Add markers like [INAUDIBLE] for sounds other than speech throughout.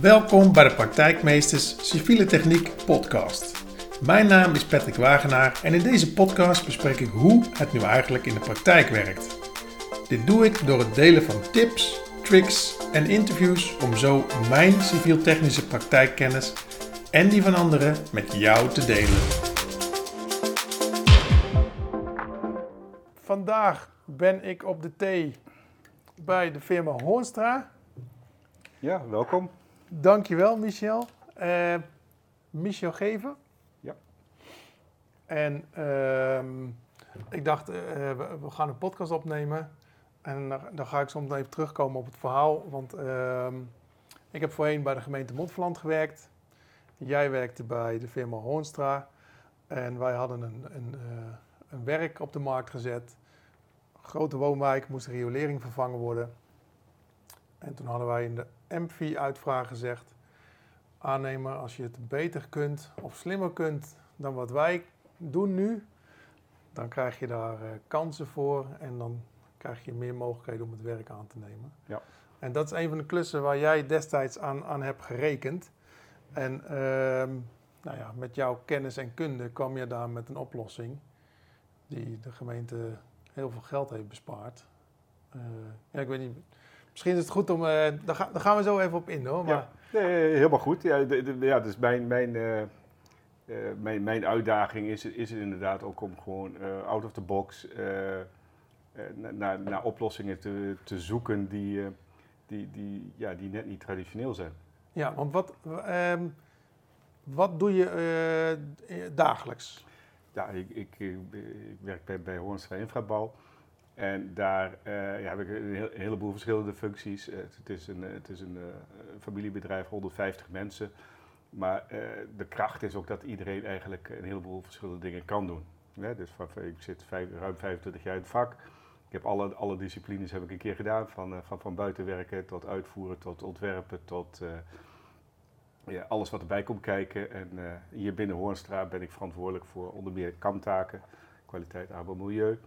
Welkom bij de Praktijkmeesters Civiele Techniek podcast. Mijn naam is Patrick Wagenaar en in deze podcast bespreek ik hoe het nu eigenlijk in de praktijk werkt. Dit doe ik door het delen van tips, tricks en interviews om zo mijn civiel-technische praktijkkennis en die van anderen met jou te delen. Vandaag ben ik op de thee bij de firma Hoornstra. Ja, welkom. Dankjewel, Michel. Uh, Michel Geven. Ja. En ehm, ik dacht, uh, we, we, gaan een podcast opnemen. En dan, dan, ga ik soms even terugkomen op het verhaal. Want uh, ik heb voorheen bij de gemeente Montferland gewerkt. Jij werkte bij de firma Hoornstra. En wij hadden een, een, uh, een werk op de markt gezet. Grote woonwijk, moest de riolering vervangen worden. En toen hadden wij in de MV-uitvraag gezegd: aannemer, als je het beter kunt of slimmer kunt dan wat wij doen nu, dan krijg je daar uh, kansen voor en dan krijg je meer mogelijkheden om het werk aan te nemen. Ja. En dat is een van de klussen waar jij destijds aan, aan hebt gerekend. En uh, nou ja, met jouw kennis en kunde kwam je daar met een oplossing die de gemeente heel veel geld heeft bespaard. Uh, ja, ik weet niet, misschien is het goed om, uh, daar, ga, daar, gaan we zo even op in hoor. Maar... Ja, nee, helemaal goed. Ja, de, de, ja dus mijn, mijn, uh, mijn, mijn uitdaging is, is het inderdaad ook om gewoon out of the box naar, naar oplossingen te, te zoeken die, die, die, ja, die net niet traditioneel zijn. Ja, want wat, um, wat doe je dagelijks? Ja, ik, ik, ik, werk bij, bij Hoornstra Infrabouw. En daar uh, ja, heb ik een, heleboel verschillende functies. Uh, het is een, het is een familiebedrijf, 150 mensen. Maar de kracht is ook dat iedereen eigenlijk een heleboel verschillende dingen kan doen. Dus van, ik zit vijf, ruim 25 jaar in het vak. Ik heb alle, alle disciplines heb ik een keer gedaan. Van, van, van buitenwerken tot uitvoeren, tot ontwerpen, tot ja, alles wat erbij komt kijken. En hier binnen Hoornstra ben ik verantwoordelijk voor onder meer kamtaken, kwaliteit, arbeid, milieu.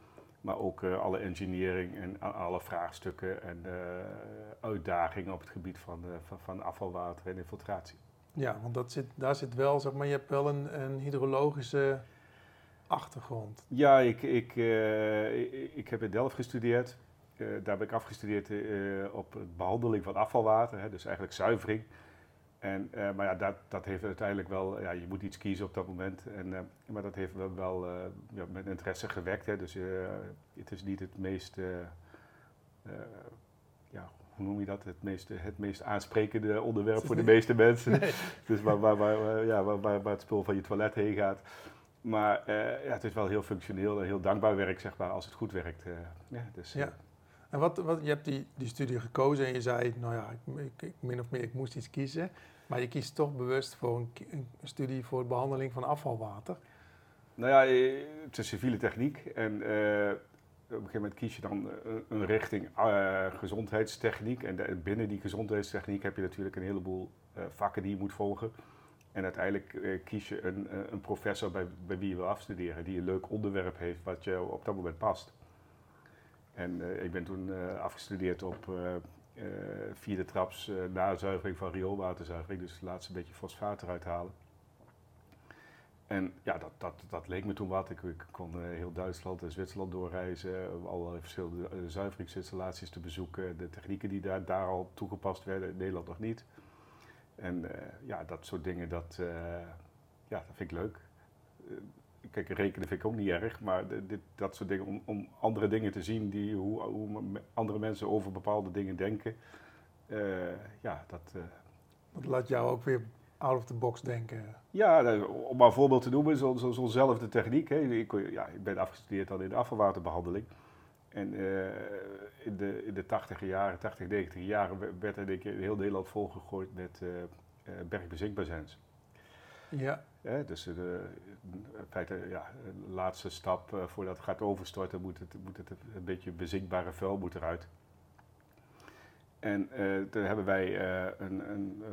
Maar ook uh, alle engineering en alle vraagstukken en uh, uitdagingen op het gebied van, uh, van, van, afvalwater en infiltratie. Ja, want dat zit, daar zit wel, zeg maar, je hebt wel een, een hydrologische achtergrond. Ja, ik, ik, ik, ik, heb in Delft gestudeerd. daar ben ik afgestudeerd op het behandeling van afvalwater, hè, dus eigenlijk zuivering. En, uh, maar ja, dat, dat heeft uiteindelijk wel, ja, je moet iets kiezen op dat moment. En, uh, maar dat heeft wel, wel uh, ja, met interesse gewekt. Hè. Dus het is niet het meest, ja, hoe noem je dat? Het meest, het meest aansprekende onderwerp voor de meeste mensen. Nee. Dus waar, waar, waar, ja, waar, waar, waar, het spul van je toilet heen gaat. Maar ja, het is wel heel functioneel en heel dankbaar werk, zeg maar, als het goed werkt. ja, dus, ja. En wat, wat, je hebt die, die studie gekozen en je zei, nou ja, ik, ik, min of meer, ik moest iets kiezen. Maar je kiest toch bewust voor een, studie voor de behandeling van afvalwater. Nou ja, het is civiele techniek en uh, op een gegeven moment kies je dan een, richting uh, gezondheidstechniek. En binnen die gezondheidstechniek heb je natuurlijk een heleboel vakken die je moet volgen. En uiteindelijk kies je een, een professor bij, bij wie je wil afstuderen, die een leuk onderwerp heeft wat je op dat moment past. En ik ben toen afgestudeerd op uh, vierde traps nazuivering van rioolwaterzuivering. Dus het laatste beetje fosfaat eruit halen. En ja, dat, dat, dat leek me toen wat. Ik, ik kon heel Duitsland en Zwitserland doorreizen. Allerlei verschillende zuiveringsinstallaties te bezoeken. De technieken die daar, daar al toegepast werden, in Nederland nog niet. En ja, dat soort dingen, dat, ja, dat vind ik leuk kijk, rekenen vind ik ook niet erg, maar dit, dat soort dingen, om, om, andere dingen te zien, die, hoe, hoe andere mensen over bepaalde dingen denken, uh, ja, dat... Uh, dat laat jou ook weer out of the box denken. Ja, om maar een voorbeeld te noemen, zo'nzelfde zo, zo techniek. Hè. Ik, ja, ik ben afgestudeerd dan in de afvalwaterbehandeling. En uh, in, de, in de 80 jaren, 80, 90 jaren werd er in heel Nederland volgegooid met uh, bergbezinkbazijns. Ja. Dus de, in feite, ja, laatste stap uh, voordat het gaat overstorten, moet het, moet het een beetje bezinkbare vuil moet eruit. En uh, toen hebben wij een, een,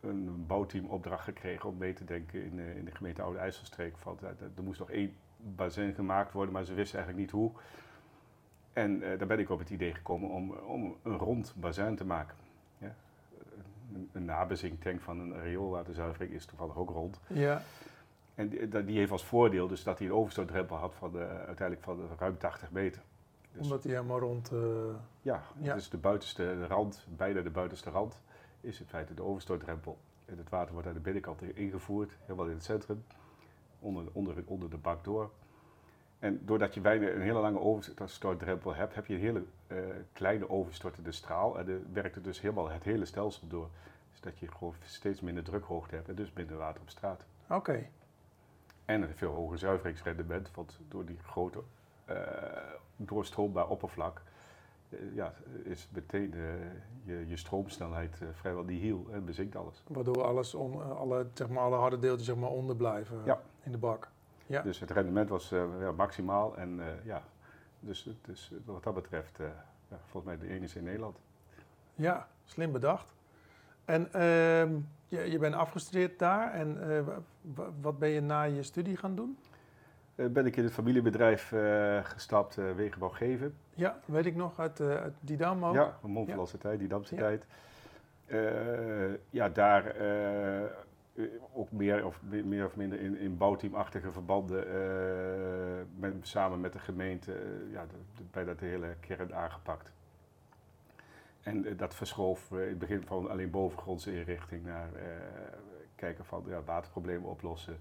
een, bouwteam opdracht gekregen om mee te denken in, in de gemeente Oude IJsselstreek. Van, er moest nog één bazin gemaakt worden, maar ze wisten eigenlijk niet hoe. En daar ben ik op het idee gekomen om, om een rond bazin te maken. Een, een nabezinktank van een rioolwaterzuivering is toevallig ook rond. Ja, En die, die heeft als voordeel dus dat hij een overstootdrempel had van de, uiteindelijk van de ruim 80 meter. Dus, omdat hij helemaal rond... eh, ja, ja. dus de buitenste rand, bijna de buitenste rand, is in feite de overstootdrempel. En het water wordt aan de binnenkant ingevoerd, helemaal in het centrum, onder, onder, onder de bak door. En doordat je bijna een hele lange overstootdrempel hebt, heb je een hele eh, kleine overstortende straal. En dan werkt het dus helemaal het hele stelsel door. Dus dat je gewoon steeds minder drukhoogte hebt en dus minder water op straat. Oké, En een veel hoger zuiveringsrendement, want door die grote eh, doorstroombaar oppervlak eh, ja, is meteen je, je stroomsnelheid vrijwel nihil en bezinkt alles. waardoor alles on, alle, zeg maar, alle harde deeltjes zeg maar, onder blijven Ja. in de bak. Ja. Dus het rendement was eh, ja, maximaal en eh, ja, dus, dus wat dat betreft eh, ja, volgens mij de enige in Nederland. Ja, slim bedacht. En ehm, je, je bent afgestudeerd daar en wa- wa- wat ben je na je studie gaan doen? Ben ik in het familiebedrijf gestapt, Wegenbouw Geven. Ja, weet ik nog, uit, uit Didam ook. Ja, van Montferlandse tijd, die Ja. tijd. Ja, daar ook meer of, meer of minder in, in bouwteamachtige verbanden eh, met, samen met de gemeente eh, ja, de, bij dat hele kern aangepakt. En eh, dat verschoof eh, in het begin van alleen bovengrondse inrichting naar eh, kijken van ja, waterproblemen oplossen.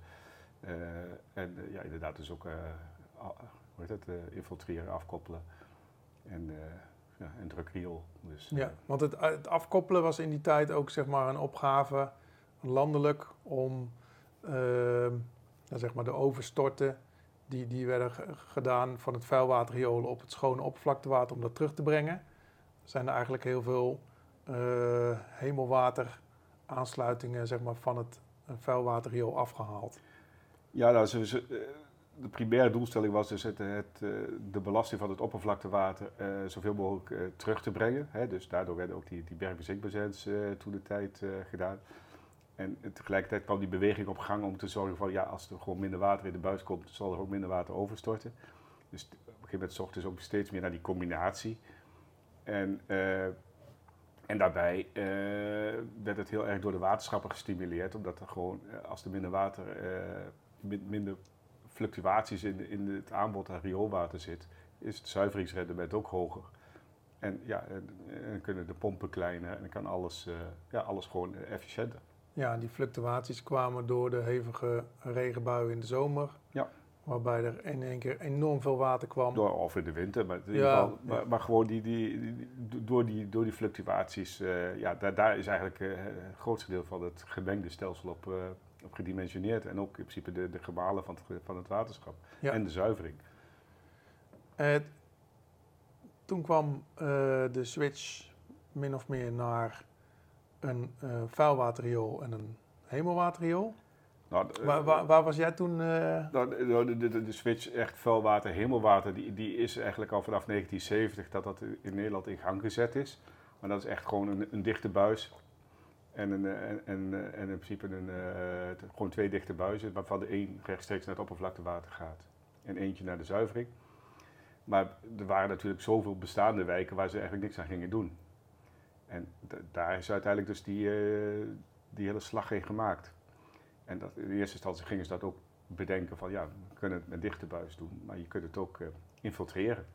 Eh, en eh, ja, inderdaad dus ook eh, a- hoe heet het, eh, infiltreren, afkoppelen. En, eh, ja, en druk riool. Dus, Ja, eh, want het, het afkoppelen was in die tijd ook zeg maar een opgave landelijk om ehm, zeg maar de overstorten die, die werden ge- gedaan van het vuilwaterriolen op het schone oppervlaktewater om dat terug te brengen. Zijn er eigenlijk heel veel eh hemelwater aansluitingen zeg maar, van het eh, vuilwaterriool afgehaald. Ja, nou, eh, de primaire doelstelling was dus het, het, de belasting van het oppervlaktewater zoveel mogelijk terug te brengen. Hè. Dus daardoor werden ook die, die toen de tijd gedaan. En tegelijkertijd kwam die beweging op gang om te zorgen van ja, als er gewoon minder water in de buis komt, zal er ook minder water overstorten. Dus op een gegeven moment zochten ze ook steeds meer naar die combinatie. En, eh, en daarbij eh, werd het heel erg door de waterschappen gestimuleerd, omdat er gewoon, eh, als er minder water, min- minder fluctuaties in, in het aanbod aan rioolwater zit, is het zuiveringsrendement ook hoger. En ja, en, en kunnen de pompen kleiner en dan kan alles, ja, alles gewoon efficiënter. Ja, die fluctuaties kwamen door de hevige regenbuien in de zomer. Ja. Waarbij er in één keer enorm veel water kwam. Door, of in de winter, maar, in ieder Ja, geval, ja. maar, gewoon die, die, door, die, door die fluctuaties, eh, ja, daar, daar is eigenlijk eh, het grootste deel van het gemengde stelsel op, eh, op gedimensioneerd. En ook in principe de, de gemalen van het, van het waterschap Ja. en de zuivering. Toen kwam de switch min of meer naar een eh vuilwaterriool en een hemelwaterriool. Nou, waar, waar, waar was jij toen? eh, Nou, de, de, de, de switch echt vuilwater, hemelwater, die, die is eigenlijk al vanaf 1970 dat dat in Nederland in gang gezet is. Maar dat is echt gewoon een, een dichte buis. En, een, eh, en, en, en in principe een, gewoon twee dichte buizen, waarvan de één rechtstreeks naar het oppervlaktewater gaat. En eentje naar de zuivering. Maar er waren natuurlijk zoveel bestaande wijken waar ze eigenlijk niks aan gingen doen. En daar is uiteindelijk dus die, eh, die hele slag in gemaakt. En dat, in eerste instantie gingen ze dat ook bedenken van ja, we kunnen het met dichte buis doen, maar je kunt het ook eh, infiltreren.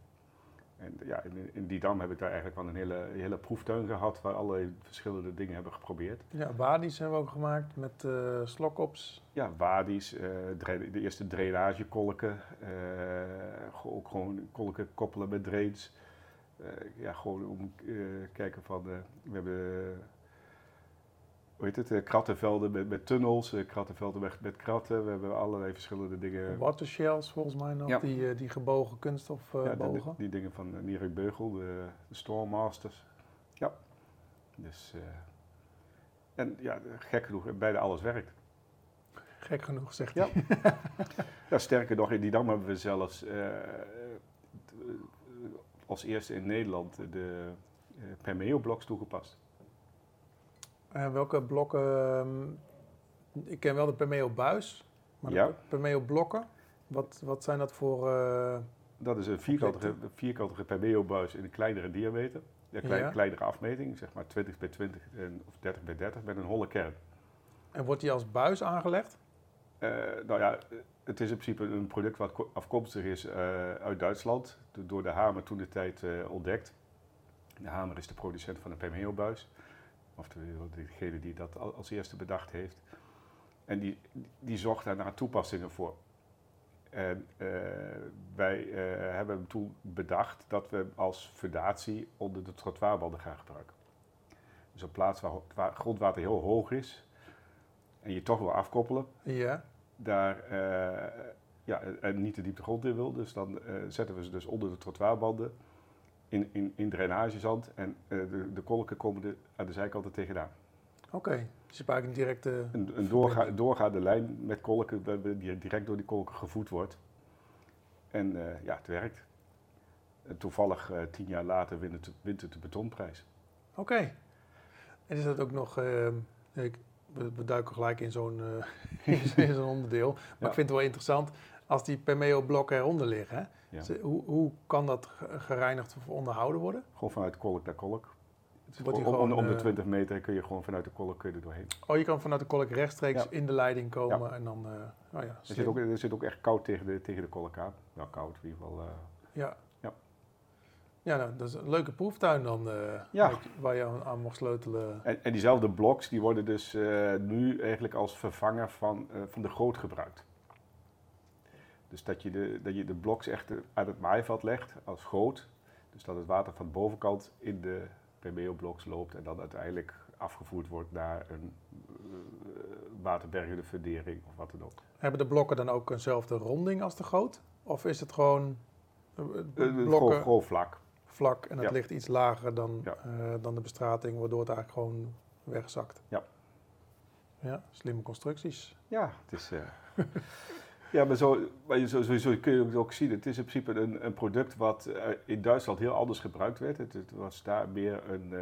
En ja, in, in die dam heb ik daar eigenlijk wel een hele, hele proeftuin gehad waar allerlei verschillende dingen hebben geprobeerd. ja, wadi's hebben we ook gemaakt met eh slokops. Ja, wadi's, de eerste drainagekolken, go- ook gewoon kolken koppelen met drains. Eh, ja, gewoon om eh kijken van, eh, we hebben, hoe heet het, krattenvelden met, met tunnels, krattenvelden met, met kratten. We hebben allerlei verschillende dingen. Water shells volgens mij nog, Ja. die, die gebogen kunststof eh, Ja, de- die dingen van Nierek Beugel, de, de Stormmasters. Ja. Dus, en ja, gek genoeg, bijna alles werkt. Gek genoeg zegt Ja. hij. [LAUGHS] Ja, sterker nog, in die dam hebben we zelfs als eerste in Nederland de uh, Permeo-bloks toegepast. Eh, welke blokken? ehm, ik ken wel de Permeo buis, maar Ja. de Permeo blokken. Wat, wat zijn dat voor? eh, Dat is een vierkantige, vierkantige Permeo-buis in een kleinere diameter. Ja, klein, Ja. Kleinere afmeting, zeg maar 20 bij 20 en, of 30 bij 30 met een holle kern. En wordt die als buis aangelegd? Eh, nou ja, het is in principe een product wat ko- afkomstig is eh, uit Duitsland. do- Door de Hamer toen de tijd eh, ontdekt. De Hamer is de producent van de Pemheo-buis. Oftewel degene die dat al- als eerste bedacht heeft. En die, die zocht daar naar toepassingen voor. En eh, wij hebben toen bedacht dat we als fundatie onder de trottoirbanden gaan gebruiken. Dus op plaats waar waar grondwater heel hoog is en je toch wil afkoppelen, Ja. Daar eh, ja, en niet de diepte grond in wil. Dus dan eh, zetten we ze dus onder de trottoirbanden in, in, in drainagezand. En eh, de, de kolken komen er aan de zijkanten tegenaan. Oké. Dus je een directe... Een, een doorga, doorgaande lijn met kolken die direct door die kolken gevoed wordt. En ja, het werkt. En toevallig tien jaar later wint het, wint het de betonprijs. Oké. En is dat ook nog... ehm, ik, we, duiken gelijk in zo'n eh, [LAUGHS] zo'n onderdeel. Maar Ja. ik vind het wel interessant. Als die Permeo-blokken eronder liggen, hè, Ja. hoe, hoe kan dat ge- gereinigd of onderhouden worden? Gewoon vanuit kolk naar kolk. Wordt om, gewoon, om de eh, 20 meter kun je gewoon vanuit de kolk er doorheen. Oh, je kan vanuit de kolk rechtstreeks Ja. in de leiding komen en dan... eh oh ja, Er zit, ook, er zit ook echt koud tegen de, tegen de kolk aan. Wel koud, in ieder geval. eh, Ja. Ja. Nou, dat is een leuke proeftuin dan, eh, Ja. waar je aan, aan mocht sleutelen. En, en diezelfde bloks die worden dus eh, nu eigenlijk als vervanger van, eh, van de goot gebruikt. Dus dat je, de, dat je de bloks echt aan het maaiveld legt als goot. Dus dat het water van de bovenkant in de PBO-bloks loopt en dan uiteindelijk afgevoerd wordt naar een waterbergende fundering of wat dan ook. Hebben de blokken dan ook eenzelfde ronding als de goot? Of is het gewoon blokken Gewoon, gewoon vlak. Vlak en het Ja. ligt iets lager dan, Ja. eh, dan de bestrating, waardoor het eigenlijk gewoon wegzakt? Ja. Ja, slimme constructies. Ja, het is. eh, [LAUGHS] ja, maar zo, maar zo, sowieso kun je ook, ook zien. Het is in principe een, een product wat eh, in Duitsland heel anders gebruikt werd. Het, het was daar meer een,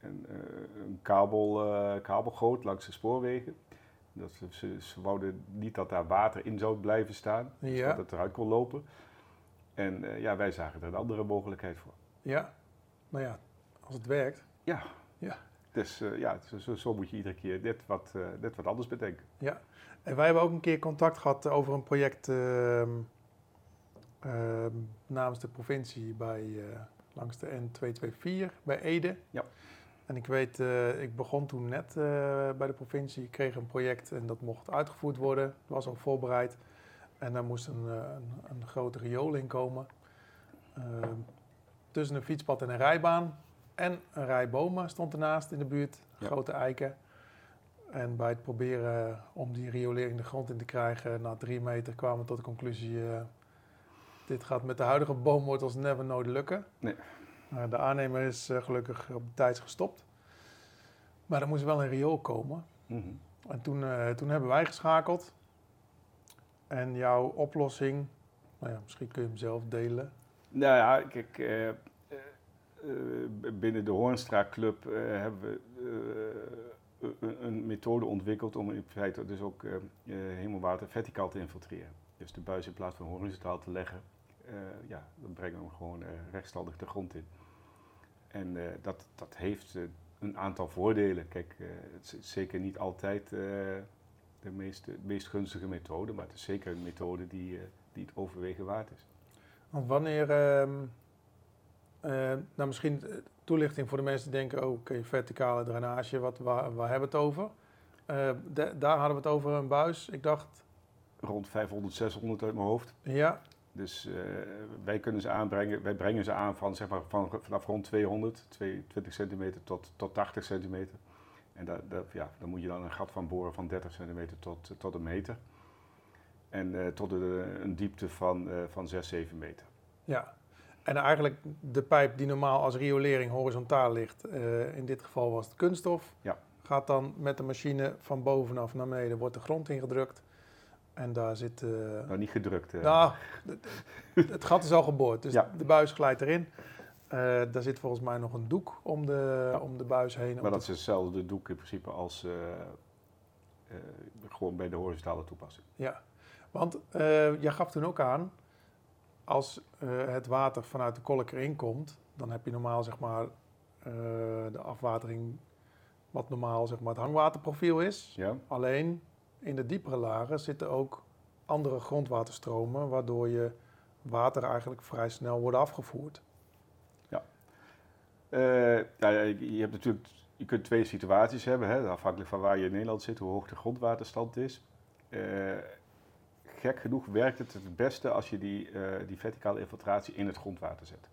een, een kabel, kabelgoot langs de spoorwegen. Dat ze, ze, ze wouden niet dat daar water in zou blijven staan, dus Ja. dat het eruit kon lopen. En ja, wij zagen er een andere mogelijkheid voor. Ja, nou ja, als het werkt. Ja. Ja. Dus eh, ja, zo, zo, moet je iedere keer net wat, eh, net wat anders bedenken. En wij hebben ook een keer contact gehad over een project ehm, ehm, namens de provincie bij, eh, langs de N224 bij Ede. Ja. En ik weet, eh, ik begon toen net eh, bij de provincie, ik kreeg een project en dat mocht uitgevoerd worden, was al voorbereid. En daar moest een, eh, een, een grote riool in komen. Tussen een fietspad en een rijbaan. En een rij bomen stond ernaast in de buurt, Ja. grote eiken. En bij het proberen om die riolering de grond in te krijgen, na drie meter kwamen we tot de conclusie: eh, dit gaat met de huidige boomwortels never nooit lukken. Nee. De aannemer is eh, gelukkig op de tijd gestopt. Maar er moest wel een riool komen. Mhm. En toen, eh, toen hebben wij geschakeld. En jouw oplossing, nou ja, misschien kun je hem zelf delen. Nou ja, kijk, eh, eh, binnen de Hoornstra Club eh, hebben we een, methode ontwikkeld om in feite dus ook hemelwater verticaal te infiltreren. Dus de buis in plaats van horizontaal te leggen, ja, dan brengen we hem gewoon rechtstandig de grond in. En dat, dat heeft een aantal voordelen. Kijk, het is zeker niet altijd de meest, de meest gunstige methode, maar het is zeker een methode die, die het overwegen waard is. Want wanneer, ehm, eh, nou misschien eh, toelichting voor de mensen die denken, oh, oké, verticale drainage, wat, waar, waar hebben we het over? Eh, da- daar hadden we het over een buis. Ik dacht, rond 500, 600 uit mijn hoofd. ja, Dus wij kunnen ze aanbrengen, wij brengen ze aan van, zeg maar, van, vanaf rond 200, 20 centimeter tot, tot 80 centimeter. En dat, dat, ja, dan moet je dan een gat van boren van 30 centimeter tot, tot een meter. En eh, tot een, een diepte van, eh, van 6, 7 meter. ja. En eigenlijk de pijp die normaal als riolering horizontaal ligt, eh, in dit geval was het kunststof, Ja. gaat dan met de machine van bovenaf naar beneden, wordt de grond ingedrukt. En daar zit... eh, Nou, niet gedrukt. eh. Nou, het gat is al geboord, dus Ja. de buis glijdt erin. Eh, daar zit volgens mij nog een doek om de, Ja. om de buis heen. maar dat is hetzelfde doek in principe als gewoon bij de horizontale toepassing. Ja, want eh jij gaf toen ook aan, als eh, het water vanuit de kolk erin komt, dan heb je normaal zeg maar eh, de afwatering wat normaal zeg maar, het hangwaterprofiel is. Ja, Alleen in de diepere lagen zitten ook andere grondwaterstromen, waardoor je water eigenlijk vrij snel wordt afgevoerd. Ja, ja, je hebt natuurlijk, je kunt twee situaties hebben, hè, afhankelijk van waar je in Nederland zit, hoe hoog de grondwaterstand is. Gek genoeg werkt het het beste als je die, eh, die verticale infiltratie in het grondwater zet.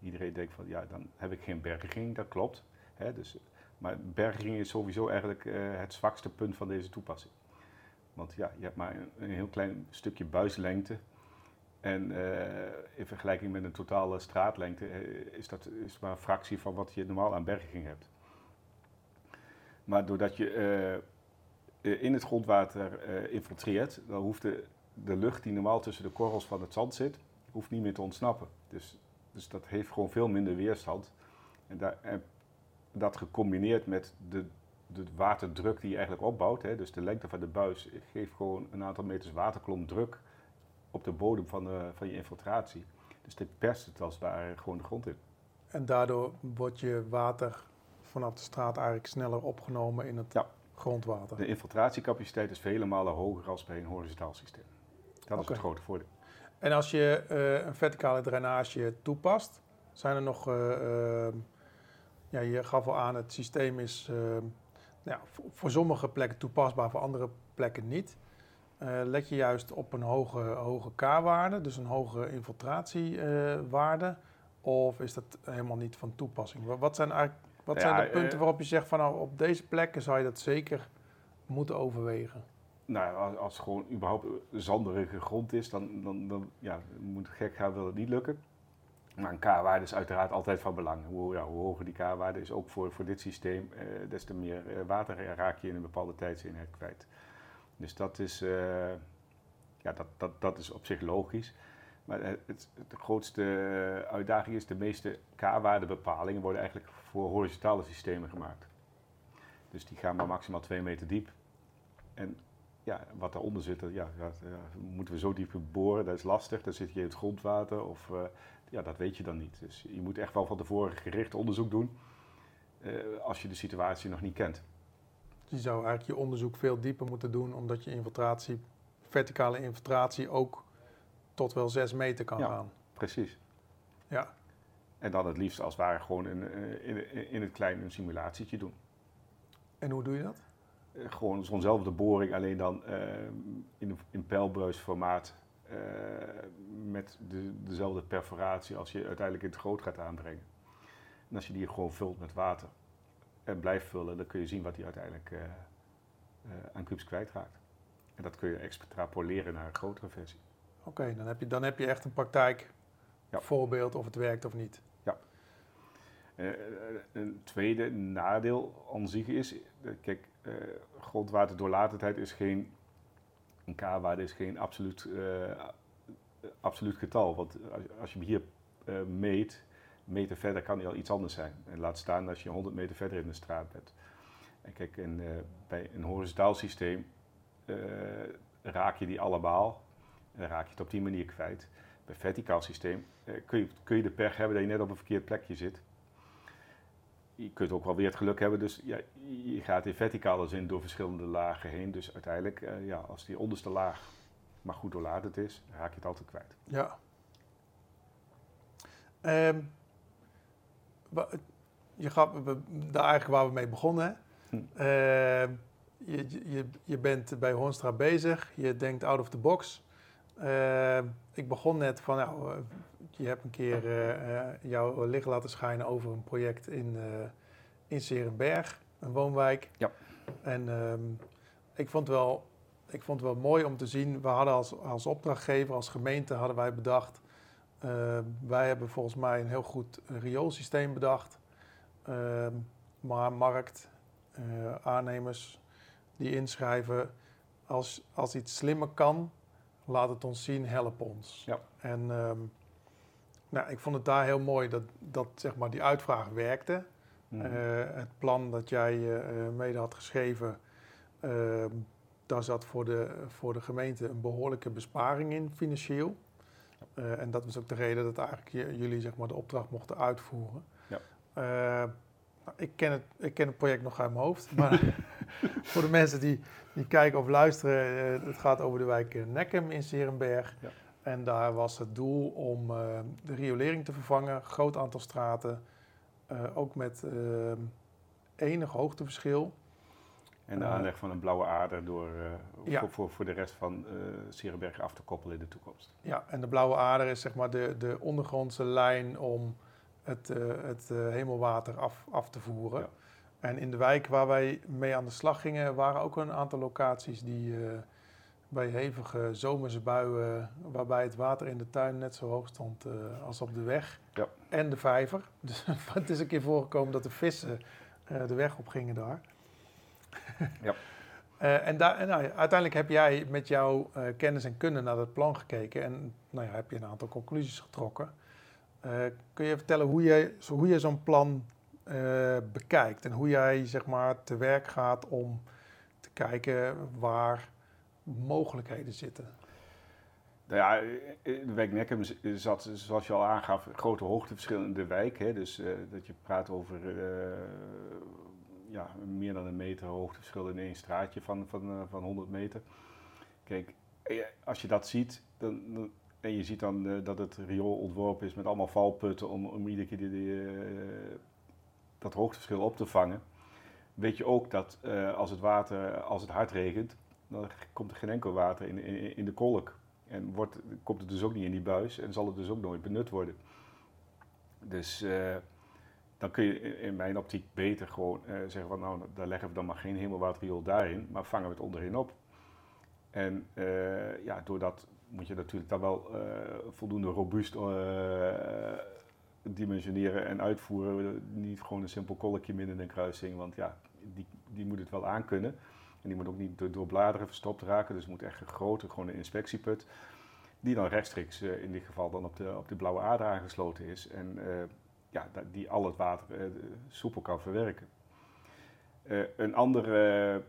Iedereen denkt van ja, dan heb ik geen berging, dat klopt. Hè, dus, maar berging is sowieso eigenlijk eh, het zwakste punt van deze toepassing. Want ja, je hebt maar een, heel klein stukje buislengte. En eh, in vergelijking met een totale straatlengte is dat is maar een fractie van wat je normaal aan berging hebt. Maar doordat je in het grondwater infiltreert, dan hoeft de, de lucht die normaal tussen de korrels van het zand zit, hoeft niet meer te ontsnappen. Dus, dus dat heeft gewoon veel minder weerstand. En, daar, en dat gecombineerd met de, de waterdruk die je eigenlijk opbouwt, hè, dus de lengte van de buis, geeft gewoon een aantal meters waterklom druk op de bodem van, de, van je infiltratie. Dus dit perst het als het ware gewoon de grond in. En daardoor wordt je water vanaf de straat eigenlijk sneller opgenomen in het Ja. grondwater. De infiltratiecapaciteit is vele malen hoger als bij een horizontaal systeem. Dat is het grote voordeel. En als je eh, een verticale drainage toepast, zijn er nog. eh, ehm, ja, je gaf al aan, het systeem is ehm, ja, voor, sommige plekken toepasbaar, voor andere plekken niet. Eh, let je juist op een hoge, hoge K-waarde, dus een hoge infiltratiewaarde, of is dat helemaal niet van toepassing? Wa- Wat zijn, eigenlijk, wat zijn Ja, de punten waarop je zegt van nou, op deze plekken zou je dat zeker moeten overwegen? Nou, als, het gewoon überhaupt zanderige grond is, dan, dan, dan ja, moet gek gaan, wil het niet lukken. Maar een K-waarde is uiteraard altijd van belang. Hoe, hoe hoger die K-waarde is, ook voor, voor dit systeem, eh, des te meer eh, water raak je in een bepaalde tijdseenheid kwijt. Dus dat is, eh, ja, dat, dat, dat is op zich logisch. Maar het, het, de grootste eh, uitdaging is, de meeste K-waardebepalingen worden eigenlijk voor horizontale systemen gemaakt. Dus die gaan maar maximaal 2 meter diep. En ja, wat daaronder zit, ja, dat, ja, moeten we zo diep boren, dat is lastig. Dan zit je in het grondwater of eh, ja, dat weet je dan niet. Dus je moet echt wel van tevoren gericht onderzoek doen eh, als je de situatie nog niet kent. Dus je zou eigenlijk je onderzoek veel dieper moeten doen, omdat je infiltratie, verticale infiltratie ook tot wel 6 meter kan Ja. gaan. Precies. Ja, En dan het liefst als het ware gewoon in, eh, in, in het klein een simulatietje doen. en hoe doe je dat? Eh, gewoon zo'nzelfde boring, alleen dan eh, in, in pijlbuisformaat eh, met de, dezelfde perforatie als je uiteindelijk in het groot gaat aanbrengen. En als je die gewoon vult met water en blijft vullen, dan kun je zien wat die uiteindelijk eh, eh, aan kubus kwijtraakt. En dat kun je extrapoleren naar een grotere versie. Oké, dan, heb je, dan heb je echt een praktijk Ja. voorbeeld of het werkt of niet. Eh, een tweede nadeel aan is, eh, kijk, eh, grondwaterdoorlatendheid is geen, een K-waarde is geen absoluut, eh, absoluut getal. Want als, je hem hier eh, meet, meter verder kan hij al iets anders zijn. En laat staan als je 100 meter verder in de straat bent. En kijk, eh, bij een horizontaal systeem eh, raak je die allemaal. En raak je het op die manier kwijt. Bij verticaal systeem eh, kun, je, kun je de pech hebben dat je net op een verkeerd plekje zit je kunt ook wel weer het geluk hebben. Dus ja, je gaat in verticale zin door verschillende lagen heen. Dus uiteindelijk, eh, ja, als die onderste laag maar goed doorlatend is, raak je het altijd kwijt. Ja. Ehm, wa- je we, daar eigenlijk waar we mee begonnen. Hm. Ehm, je, je, je bent bij Hornstra bezig, je denkt out of the box. Ehm, ik begon net van, nou, eh, je hebt een keer eh, eh, jouw licht laten schijnen over een project in, eh in Serenberg, een woonwijk. Ja. En ehm, ik, vond wel, ik vond het wel mooi om te zien, we hadden als, als opdrachtgever, als gemeente, hadden wij bedacht, wij hebben volgens mij een heel goed rioolsysteem bedacht. Ehm, maar markt, aannemers die inschrijven, als, als iets slimmer kan, laat het ons zien, help ons. Ja. En ehm, nou, ik vond het daar heel mooi dat, dat zeg maar, die uitvraag werkte. Mhm. Eh, het plan dat jij eh, eh, mede had geschreven, ehm, daar zat voor de, voor de gemeente een behoorlijke besparing in, financieel. Eh, en dat was ook de reden dat eigenlijk jullie zeg maar, de opdracht mochten uitvoeren. Ja. Nou, ik, ken het, ik ken het project nog uit mijn hoofd, [LAUGHS] maar voor de mensen die, die kijken of luisteren, het gaat over de wijk Nekkem in Serenberg. Ja. En daar was het doel om uh, de riolering te vervangen, groot aantal straten, ook met enig hoogteverschil. En de aanleg van een blauwe aarde door, ja. voor, voor, voor, de rest van Serenberg af te koppelen in de toekomst. Ja, en de blauwe aarde is zeg maar de, de ondergrondse lijn om het, uh, het uh, hemelwater af, af te voeren. Ja. En in de wijk waar wij mee aan de slag gingen, waren ook een aantal locaties die uh, bij hevige zomerse buien, waarbij het water in de tuin net zo hoog stond als op de weg ja. en de vijver. [LAUGHS] Dus het is een keer voorgekomen dat de vissen de weg op gingen daar. ja. [LAUGHS] en, daar, en nou, uiteindelijk heb jij met jouw kennis en kunde naar dat plan gekeken en nou ja, heb je een aantal conclusies getrokken. Kun je vertellen hoe je, hoe je zo'n plan bekijkt en hoe jij zeg maar, te werk gaat om te kijken waar mogelijkheden zitten? Nou ja, de wijk Nekkem zat, zoals je al aangaf, grote hoogteverschillen in de wijk. Hè? Dus dat je praat over ja, meer dan een meter hoogteverschil in één straatje van, van, van 100 meter. Kijk, als je dat ziet, dan, en je ziet dan dat het riool ontworpen is met allemaal valputten om, om iedere keer die, dat hoogteverschil op te vangen. Weet je ook dat als het water, als het hard regent, dan komt er geen enkel water in, in, in de kolk. En wordt, komt het dus ook niet in die buis en zal het dus ook nooit benut worden. Dus dan kun je in mijn optiek beter gewoon zeggen van nou, daar leggen we dan maar geen hemelwaterriool daarin, maar vangen we het onderin op. En ja, doordat moet je natuurlijk dan wel voldoende robuust dimensioneren en uitvoeren. Niet gewoon een simpel kolkje midden in een kruising, want ja, die, die moet het wel aankunnen. En die moet ook niet door, bladeren verstopt raken, dus moet echt een gewoon een inspectieput. Die dan rechtstreeks uh, in dit geval dan op de, op de blauwe aarde aangesloten is. En ja, die al het water soepel kan verwerken. een andere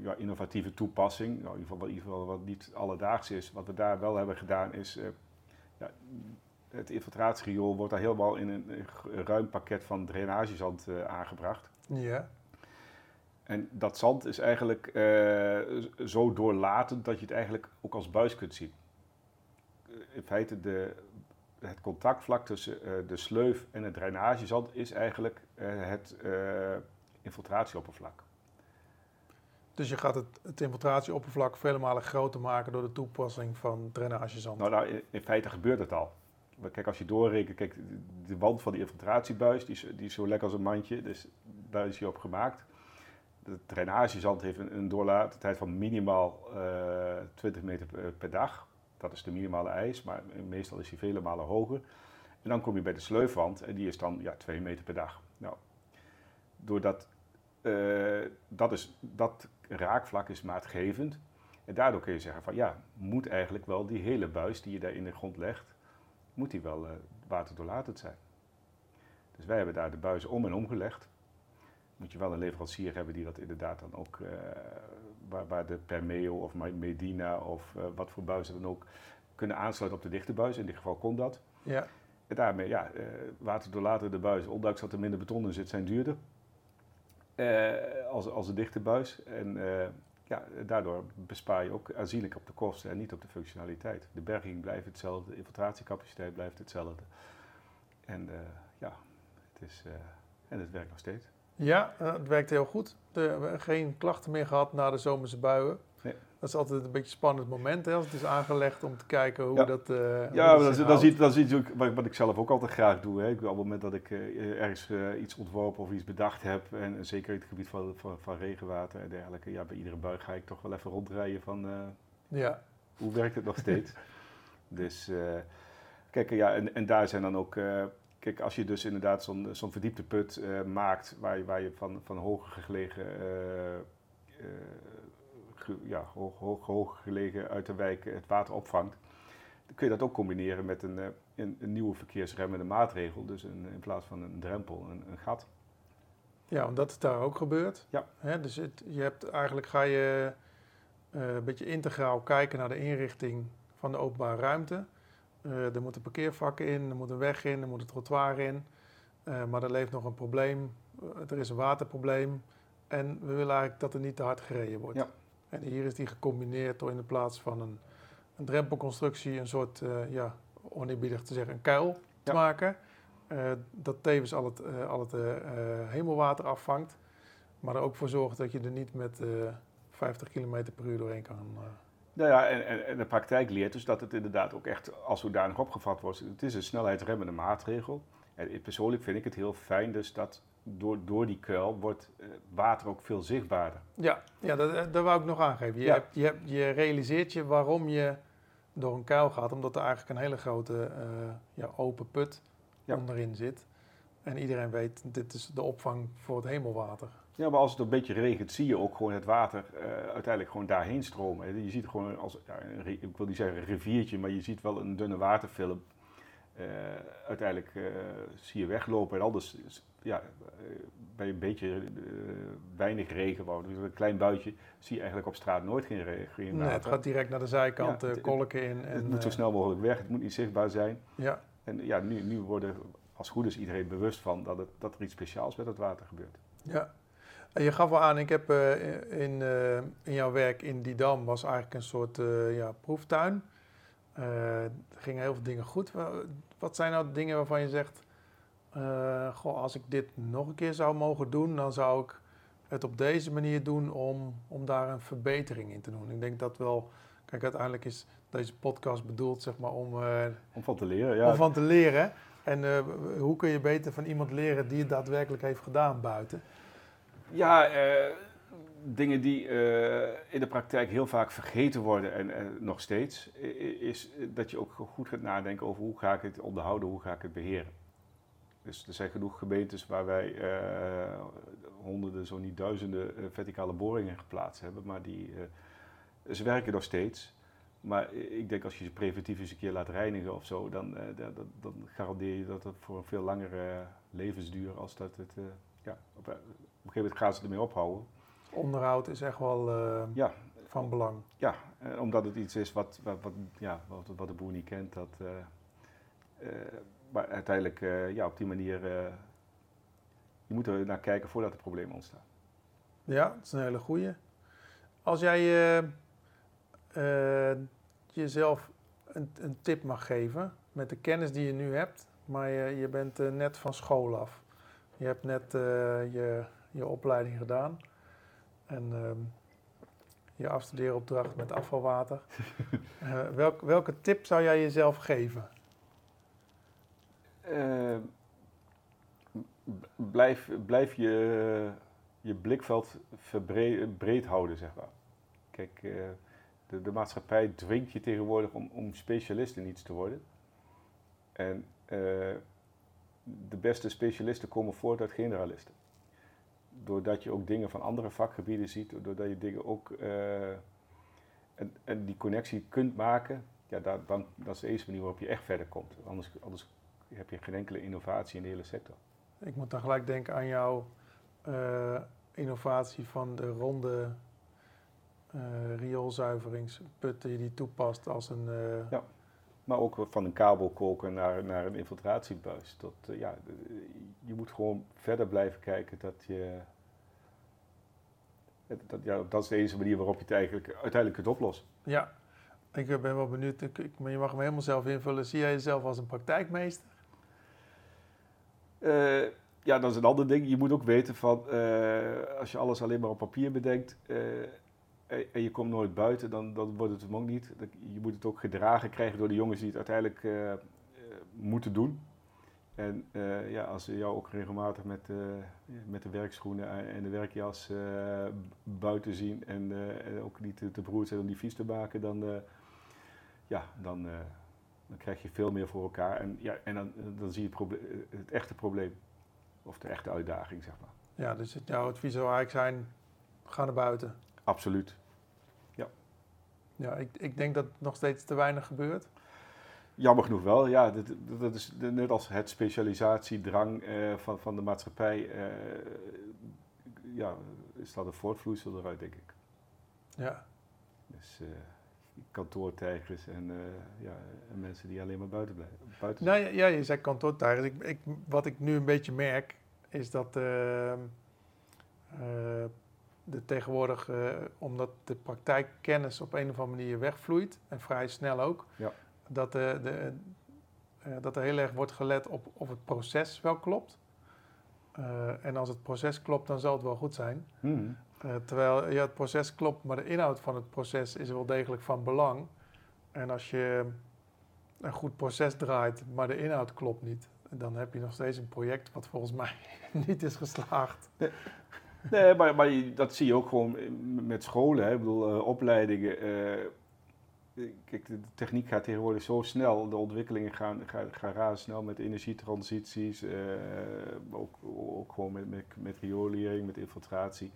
ja, innovatieve toepassing, nou, in, ieder geval, wat niet alledaags is. Wat we daar wel hebben gedaan is, ja, het infiltratieriool wordt daar helemaal in een, ruim pakket van drainagezand aangebracht. Ja. En dat zand is eigenlijk zo doorlatend dat je het eigenlijk ook als buis kunt zien. In feite, de, het contactvlak tussen de sleuf en het drainagezand is eigenlijk het infiltratieoppervlak. Dus je gaat het, het infiltratieoppervlak vele malen groter maken door de toepassing van drainagezand. Nou, nou in, feite gebeurt het al. Kijk, als je doorrekent, kijk, de wand van die infiltratiebuis, die is, die is zo lekker als een mandje, dus daar is hij op gemaakt. De drainagezand heeft een, een doorlaattijd van minimaal uh, eh, 20 meter per, dag. Dat is de minimale eis, maar meestal is hij vele malen hoger. En dan kom je bij de sleufwand en die is dan ja, 2 meter per dag. Nou, doordat uh, dat, is, dat raakvlak is maatgevend. En daardoor kun je zeggen van ja, moet eigenlijk wel die hele buis die je daar in de grond legt, moet die wel uh, waterdoorlatend zijn. Dus wij hebben daar de buis om en om gelegd. Moet je wel een leverancier hebben die dat inderdaad dan ook, uh, waar, waar, de Permeo of Medina of uh, wat voor buizen dan ook, kunnen aansluiten op de dichte buis. In dit geval kon dat. Ja. En daarmee, ja, waterdoorlatende buizen, ondanks dat er minder beton in zit, zijn duurder. Uh, als, als een dichte buis. En uh, ja, daardoor bespaar je ook aanzienlijk op de kosten en niet op de functionaliteit. De berging blijft hetzelfde, de infiltratiecapaciteit blijft hetzelfde. En uh, ja, het is, en het werkt nog steeds. Ja, het werkt heel goed. we hebben geen klachten meer gehad na de zomerse buien. Dat is altijd een beetje een spannend moment hè, als het is aangelegd om te kijken hoe dat. Uh, ja, dat, zie je wat, wat ik zelf ook altijd graag doe. Hè. Ik, op het moment dat ik uh, ergens uh, iets ontworpen of iets bedacht heb, en, zeker in het gebied van, van, van, regenwater en dergelijke, ja, bij iedere bui ga ik toch wel even rondrijden van ja. hoe werkt het nog steeds. [LAUGHS] dus kijk, ja, en, en daar zijn dan ook. Kijk, als je dus inderdaad zo'n zo'n verdiepte put maakt, waar je, waar je van, van hoger gelegen ja, hoog, hoog, hoog gelegen uit de wijk het water opvangt, dan kun je dat ook combineren met een, eh, een, een nieuwe verkeersremmende maatregel. Dus een, in plaats van een drempel, een, een gat. Ja, want dat is daar ook gebeurd. Ja. Hè, dus het, je hebt eigenlijk ga je uh, een beetje integraal kijken naar de inrichting van de openbare ruimte. Eh, er moeten parkeervakken in, er moet een weg in, er moet een trottoir in. Eh, maar er leeft nog een probleem. Eh, er is een waterprobleem. En we willen eigenlijk dat er niet te hard gereden wordt. Ja. En hier is die gecombineerd door in de plaats van een, een drempelconstructie een soort, eh, ja, oneerbiedig te zeggen, een kuil te maken. Eh, dat tevens al het, al het hemelwater afvangt. Maar er ook voor zorgt dat je er niet met eh 50 km per uur doorheen kan. Nou ja, en, en, en de praktijk leert dus dat het inderdaad ook echt als zodanig opgevat wordt. Het is een snelheidsremmende maatregel. En persoonlijk vind ik het heel fijn dus dat door, door die kuil wordt eh, water ook veel zichtbaarder. Ja, ja dat, eh, dat wou ik nog aangeven. Je, Ja. hebt, je, hebt, je realiseert je waarom je door een kuil gaat, omdat er eigenlijk een hele grote eh, ja, open put Ja. onderin zit. En iedereen weet, dit is de opvang voor het hemelwater. Ja, maar als het een beetje regent, zie je ook gewoon het water eh, uiteindelijk gewoon daarheen stromen. Je ziet gewoon als, ja, ik wil niet zeggen een riviertje, maar je ziet wel een dunne waterfilm. Eh, uiteindelijk eh, zie je weglopen en anders ja, bij een beetje weinig regen, dus een klein buitje, zie je eigenlijk op straat nooit geen, re- geen Nee, het gaat direct naar de zijkant, Ja, het- kolken in. En, het moet zo snel mogelijk weg, het moet niet zichtbaar zijn. Ja, En ja, nu, nu worden als goed is iedereen bewust van dat, het, dat er iets speciaals met het water gebeurt. ja. En je gaf al aan, ik heb eh, in, eh, in jouw werk in Didam was eigenlijk een soort eh, ja, proeftuin. Er gingen heel veel dingen goed. Wa- Wat zijn nou dingen waarvan je zegt, goh, als ik dit nog een keer zou mogen doen, dan zou ik het op deze manier doen om, om daar een verbetering in te doen. Ik denk dat wel, kijk, uiteindelijk is deze podcast bedoeld zeg maar om, Om van te leren, ja. om van te leren. En hoe kun je beter van iemand leren die het daadwerkelijk heeft gedaan buiten? Ja, eh, dingen die eh, in de praktijk heel vaak vergeten worden en nog steeds, is dat je ook goed gaat nadenken over hoe ga ik het onderhouden, hoe ga ik het beheren. Dus er zijn genoeg gemeentes waar wij eh, honderden, zo niet duizenden verticale boringen geplaatst hebben, maar die, ze werken nog steeds. Maar ik denk als je ze preventief eens een keer laat reinigen of zo, dan, dan, dan- garandeer je dat het voor een veel langere levensduur als dat het, ja, op een gegeven moment gaan ze ermee ophouden. Onderhoud is echt wel eh, Ja, van belang. ja eh, omdat het iets is wat, wat, wat, ja, wat, wat de boer niet kent. Dat, eh, maar uiteindelijk, ja, op die manier, je moet er naar kijken voordat er problemen ontstaan. Ja, dat is een hele goeie. Als jij jezelf een, een tip mag geven met de kennis die je nu hebt, maar je, je bent net van school af. Je hebt net je, je opleiding gedaan en ehm, je afstudeeropdracht met afvalwater. [LAUGHS] Eh, welk, welke tip zou jij jezelf geven? Eh, b- blijf, blijf je, je blikveld breed houden, zeg maar. Kijk, eh, de, de maatschappij dwingt je tegenwoordig om, om specialist in iets te worden. En eh, de beste specialisten komen voort uit generalisten. Doordat je ook dingen van andere vakgebieden ziet, doordat je dingen ook eh, en, en die connectie kunt maken, ja, daar, dan, dat is de enige manier waarop je echt verder komt. Anders, anders heb je geen enkele innovatie in de hele sector. Ik moet dan gelijk denken aan jouw eh, innovatie van de ronde eh rioolzuiveringsput die je die toepast als een... Ja. Maar ook van een kabelkoker naar, naar een infiltratiebuis. Tot, eh, ja, je moet gewoon verder blijven kijken dat je... Dat, ja, dat is de enige manier waarop je het eigenlijk uiteindelijk kunt oplossen. Ja, ik ben wel benieuwd. Ik, maar je mag hem helemaal zelf invullen. Zie jij jezelf als een praktijkmeester? Eh, ja, dat is een ander ding. Je moet ook weten van, eh, als je alles alleen maar op papier bedenkt eh, en, je komt nooit buiten, dan, wordt het hem ook niet. Je moet het ook gedragen krijgen door de jongens die het uiteindelijk eh, eh, moeten doen. En eh, ja, als ze jou ook regelmatig met, met de werkschoenen en de werkjas buiten zien en, ook niet te, te beroerd zijn om die vies te maken, dan, ja, dan, dan krijg je veel meer voor elkaar. En, ja, en dan, dan zie je het, proble- het echte probleem. Of de echte uitdaging, zeg maar. Ja, dus jouw advies zou eigenlijk zijn, ga naar buiten. Absoluut. Ja, ik, ik denk dat nog steeds te weinig gebeurt. Jammer genoeg wel. Ja, dat, dat- is net als het specialisatiedrang eh, van, van de maatschappij. eh, ja, is dat een voortvloeisel eruit, denk ik. Ja, Dus, eh, kantoortijgers en, eh, ja, en mensen die alleen maar buiten blijven. Buiten Nou ja, ja, je zei kantoortijgers. Ik, ik, wat ik nu een beetje merk, is dat ehm, eh, de tegenwoordig, eh, omdat de praktijkkennis op een of andere manier wegvloeit, en vrij snel ook, Ja. dat, de, de, eh, dat er heel erg wordt gelet op of het proces wel klopt. Eh, en als het proces klopt, dan zal het wel goed zijn. Eh, terwijl ja, het proces klopt, maar de inhoud van het proces is wel degelijk van belang. En als je een goed proces draait, maar de inhoud klopt niet, dan heb je nog steeds een project wat volgens mij [LAUGHS] niet is geslaagd. Nee, maar, maar dat zie je ook gewoon met scholen. Hè. Ik bedoel, eh, opleidingen. eh, kijk, de techniek gaat tegenwoordig zo snel. De ontwikkelingen gaan, gaan, gaan razendsnel met energietransities. eh, ook, ook gewoon met, met, met riolering, met infiltratie.